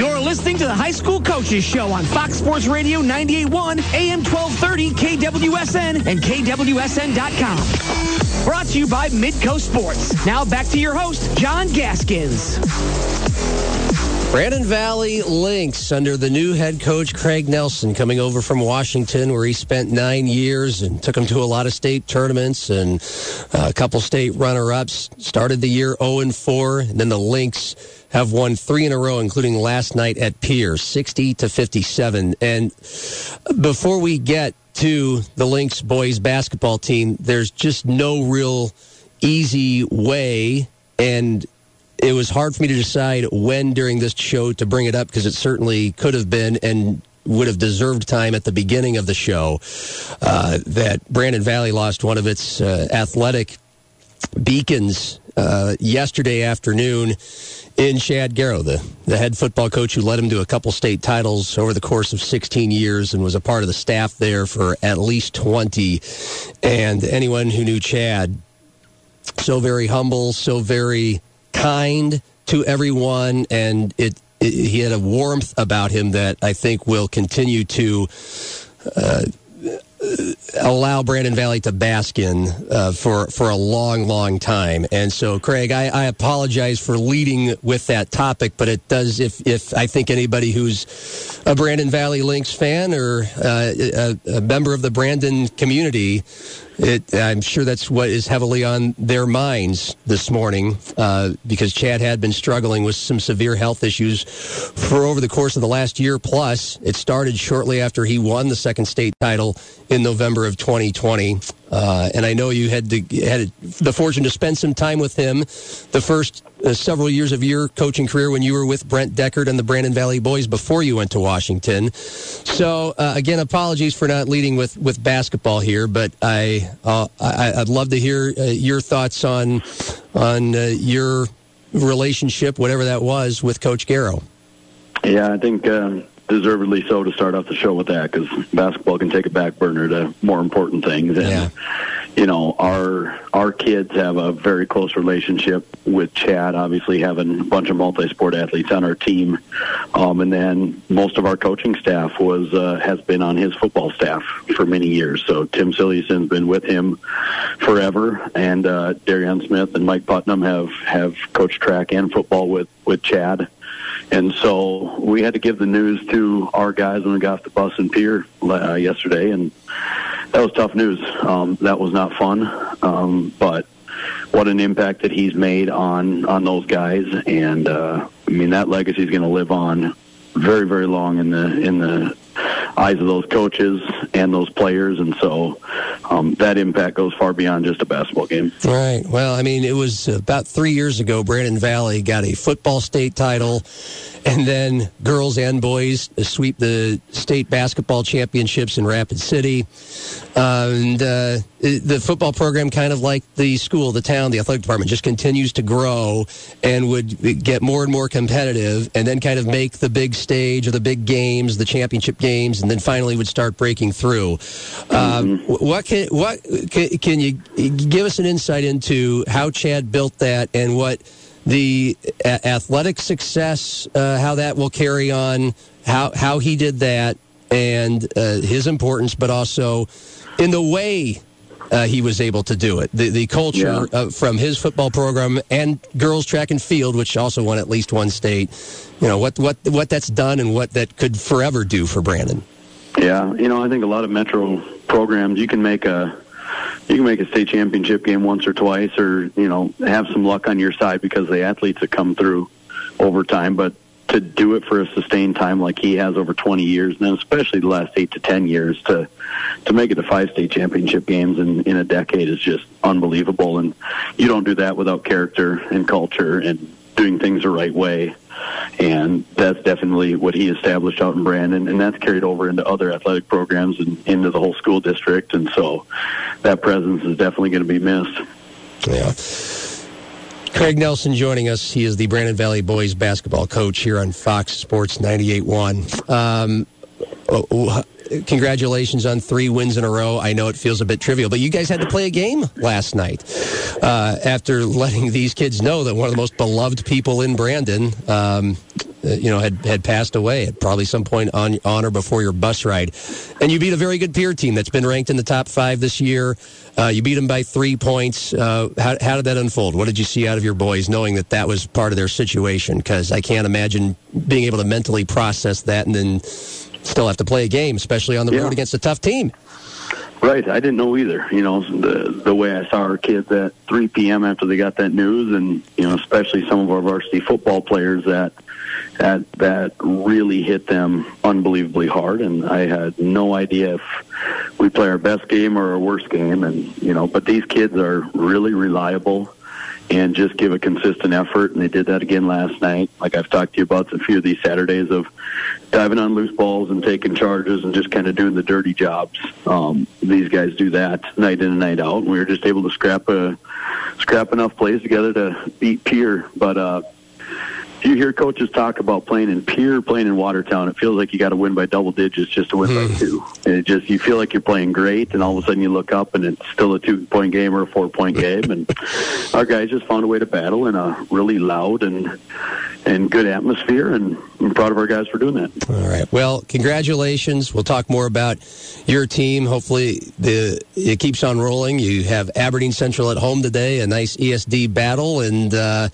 You're listening to the High School Coaches Show on Fox Sports Radio 98.1, AM 1230, KWSN, and KWSN.com. Brought to you by Midco Sports. Now back to your host, John Gaskins. Brandon Valley Lynx under the new head coach Craig Nelson coming over from Washington where he spent nine years and took them to a lot of state tournaments and uh, a couple state runner-ups. Started the year 0-4 and then the Lynx have won three in a row, including last night at Pierre, 60 to 57. And before we get to the Lynx boys basketball team, there's just no real easy way and it was hard for me to decide when during this show to bring it up because it certainly could have been and would have deserved time at the beginning of the show uh, that Brandon Valley lost one of its uh, athletic beacons uh, yesterday afternoon in Chad Garrow, the, the head football coach who led him to a couple state titles over the course of 16 years and was a part of the staff there for at least 20. And anyone who knew Chad, so very humble, so very kind to everyone, and it, it, he had a warmth about him that I think will continue to. Uh, allow Brandon Valley to bask in uh, for for a long, long time. And so, Craig, I, I, apologize for leading with that topic, but it does. If if I think anybody who's a Brandon Valley Lynx fan or uh, a, a, member of the Brandon community it, I'm sure that's what is heavily on their minds this morning uh, because Chad had been struggling with some severe health issues for over the course of the last year plus. It started shortly after he won the second state title in November of 2020. Uh, and I know you had to, had the fortune to spend some time with him the first uh, several years of your coaching career when you were with Brent Deckard and the Brandon Valley Boys before you went to Washington. So uh, again, apologies for not leading with, with basketball here, but I, uh, I would love to hear uh, your thoughts on on uh, your relationship, whatever that was, with Coach Garrow. Yeah, I think um, deservedly so to start off the show with that because basketball can take a back burner to more important things. And, yeah. you know, our our kids have a very close relationship with Chad. Obviously, having a bunch of multi-sport athletes on our team, um, and then most of our coaching staff was uh, has been on his football staff for many years. So Tim Silliuson's been with him forever, and uh, Darian Smith and Mike Putnam have have coached track and football with with Chad. And so we had to give the news to our guys when we got off the bus in Pierre uh, yesterday, and that was tough news. Um, that was not fun, um, but what an impact that he's made on on those guys, and uh, I mean that legacy is going to live on very very long in the in the eyes of those coaches and those players, and so um, that impact goes far beyond just a basketball game. Right. Well, I mean, it was about three years ago. Brandon Valley got a football state title and then girls and boys sweep the state basketball championships in Rapid City. Uh, and uh, the football program, kind of like the school, the town, the athletic department, just continues to grow and would get more and more competitive, and then kind of make the big stage or the big games, the championship games, and then finally would start breaking through. Um, mm-hmm. What can what can, can you give us an insight into how Chad built that and what? the a- athletic success, uh, how that will carry on, how how he did that, and uh, his importance, but also in the way uh, he was able to do it. The the culture yeah. uh, from his football program and girls track and field, which also won at least one state. You know what what what that's done and what that could forever do for Brandon. Yeah, you know I think a lot of metro programs you can make a you can make a state championship game once or twice, or you know have some luck on your side because the athletes that come through over time. But to do it for a sustained time like he has over 20 years, and especially the last eight to 10 years, to to make it to five state championship games in in a decade is just unbelievable. And you don't do that without character and culture and doing things the right way. And that's definitely what he established out in Brandon, and that's carried over into other athletic programs and into the whole school district. And so that presence is definitely going to be missed. Yeah. Craig Nelson joining us. He is the Brandon Valley boys basketball coach here on Fox Sports 98.1. Um, congratulations on three wins in a row. I know it feels a bit trivial, but you guys had to play a game last night uh, after letting these kids know that one of the most beloved people in Brandon um, you know, had, had passed away at probably some point on, on or before your bus ride. And you beat a very good Pierre team that's been ranked in the top five this year. Uh, you beat them by three points. Uh, how, how did that unfold? What did you see out of your boys knowing that that was part of their situation? Because I can't imagine being able to mentally process that and then still have to play a game, especially on the yeah. road against a tough team. Right, I didn't know either. You know, the the way I saw our kids at 3 p.m. after they got that news, and you know, especially some of our varsity football players that that that really hit them unbelievably hard. And I had no idea if we play our best game or our worst game. And you know, but these kids are really reliable and just give a consistent effort. And they did that again last night. Like I've talked to you about a few of these Saturdays of diving on loose balls and taking charges and just kind of doing the dirty jobs. Um, these guys do that night in and night out. And we were just able to scrap a scrap enough plays together to beat Pierre. But uh, you hear coaches talk about playing in Pierre, playing in Watertown, it feels like you got to win by double digits just to win by hmm. two. And it just you feel like you're playing great, and all of a sudden you look up and it's still a two point game or a four point game. And our guys just found a way to battle in a really loud and and good atmosphere, and I'm proud of our guys for doing that. All right. Well, congratulations. We'll talk more about your team. Hopefully, the it keeps on rolling. You have Aberdeen Central at home today, a nice ESD battle, and. Uh,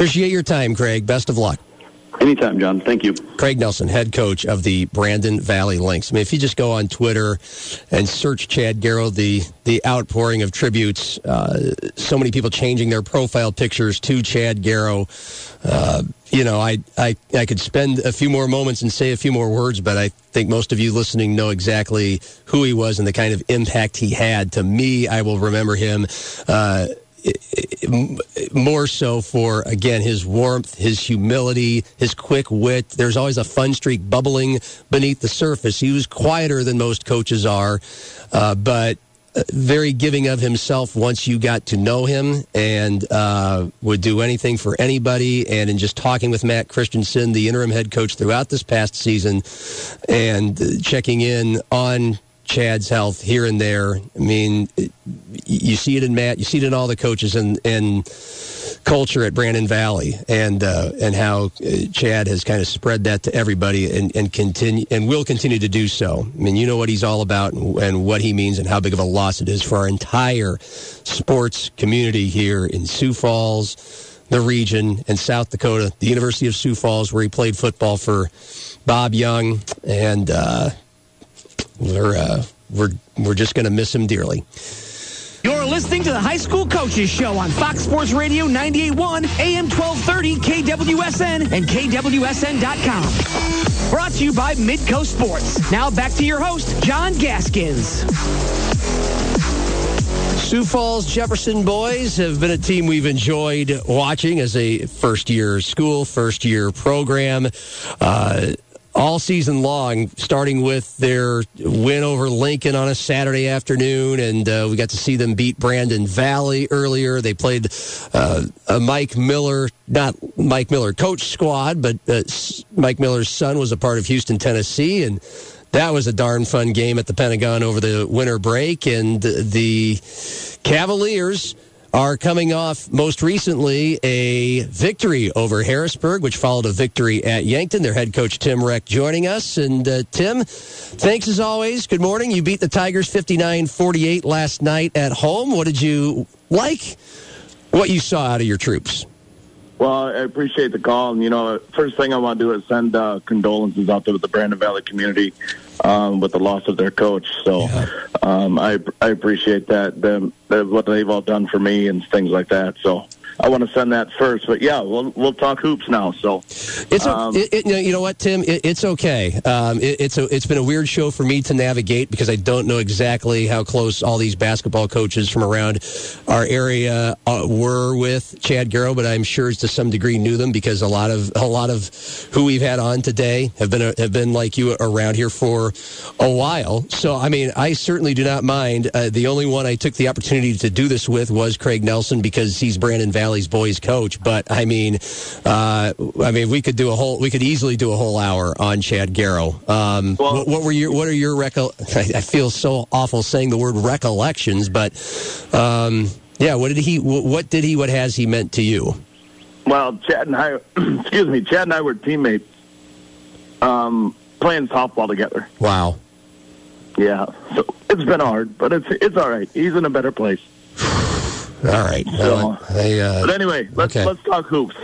Appreciate your time, Craig. Best of luck. Anytime, John. Thank you. Craig Nelson, head coach of the Brandon Valley Lynx. I mean, if you just go on Twitter and search Chad Garrow, the the outpouring of tributes, uh, so many people changing their profile pictures to Chad Garrow. Uh, you know, I, I I could spend a few more moments and say a few more words, but I think most of you listening know exactly who he was and the kind of impact he had. To me, I will remember him. Uh, more so for again his warmth, his humility, his quick wit. There's always a fun streak bubbling beneath the surface. He was quieter than most coaches are, uh, but uh, very giving of himself once you got to know him and uh, would do anything for anybody. And in just talking with Matt Christensen, the interim head coach throughout this past season, and checking in on Chad's health here and there. I mean, you see it in Matt, you see it in all the coaches and and culture at Brandon Valley, and uh, and how uh, Chad has kind of spread that to everybody and and continue and will continue to do so. I mean, you know what he's all about and, and what he means and how big of a loss it is for our entire sports community here in Sioux Falls. The region and South Dakota, the University of Sioux Falls, where he played football for Bob Young, and uh, we're uh, we're we're just going to miss him dearly. You're listening to the High School Coaches Show on Fox Sports Radio 98.1, AM 1230, KWSN, and KWSN.com. Brought to you by Midco Sports. Now back to your host, John Gaskins. Sioux Falls Jefferson boys have been a team we've enjoyed watching as a first year school, first year program. Uh, all season long, starting with their win over Lincoln on a Saturday afternoon, and uh, we got to see them beat Brandon Valley earlier. They played uh, a Mike Miller, not Mike Miller coach squad, but uh, Mike Miller's son was a part of Houston, Tennessee, and that was a darn fun game at the Pentagon over the winter break, and the Cavaliers are coming off most recently a victory over Harrisburg, which followed a victory at Yankton. Their head coach Tim Reck joining us. And uh, Tim, thanks as always. Good morning. You beat the Tigers 59 48 last night at home. What did you like? What you saw out of your troops? Well, I appreciate the call. And, you know, first thing I want to do is send uh, condolences out to the Brandon Valley community um, with the loss of their coach. So yeah. um, I I appreciate that them what they've all done for me and things like that. So I want to send that first. But yeah, we'll we'll talk hoops now. So it's um, it, it, you know what, Tim, it, it's okay. Um, it's a, it's been a weird show for me to navigate because I don't know exactly how close all these basketball coaches from around our area uh, were with Chad Garrow, but I'm sure to some degree knew them because a lot of a lot of who we've had on today have been have been like you around here for a while. So I mean, I certainly do not mind. Uh, the only one I took the opportunity to do this with was Craig Nelson because he's Brandon Valley Riley's boys coach. But I mean, uh, I mean, we could do a whole, we could easily do a whole hour on Chad Garrow. Um, well, what, what, were your, what are your recol? I, feel so awful saying the word recollections, but um, yeah, what did he, what did he, what has he meant to you? Well, Chad and I, excuse me, Chad and I were teammates um, playing softball together. Wow. Yeah, so it's been hard, but it's it's all right. He's in a better place. All right. So, well, uh, but anyway, let's okay. let's talk hoops.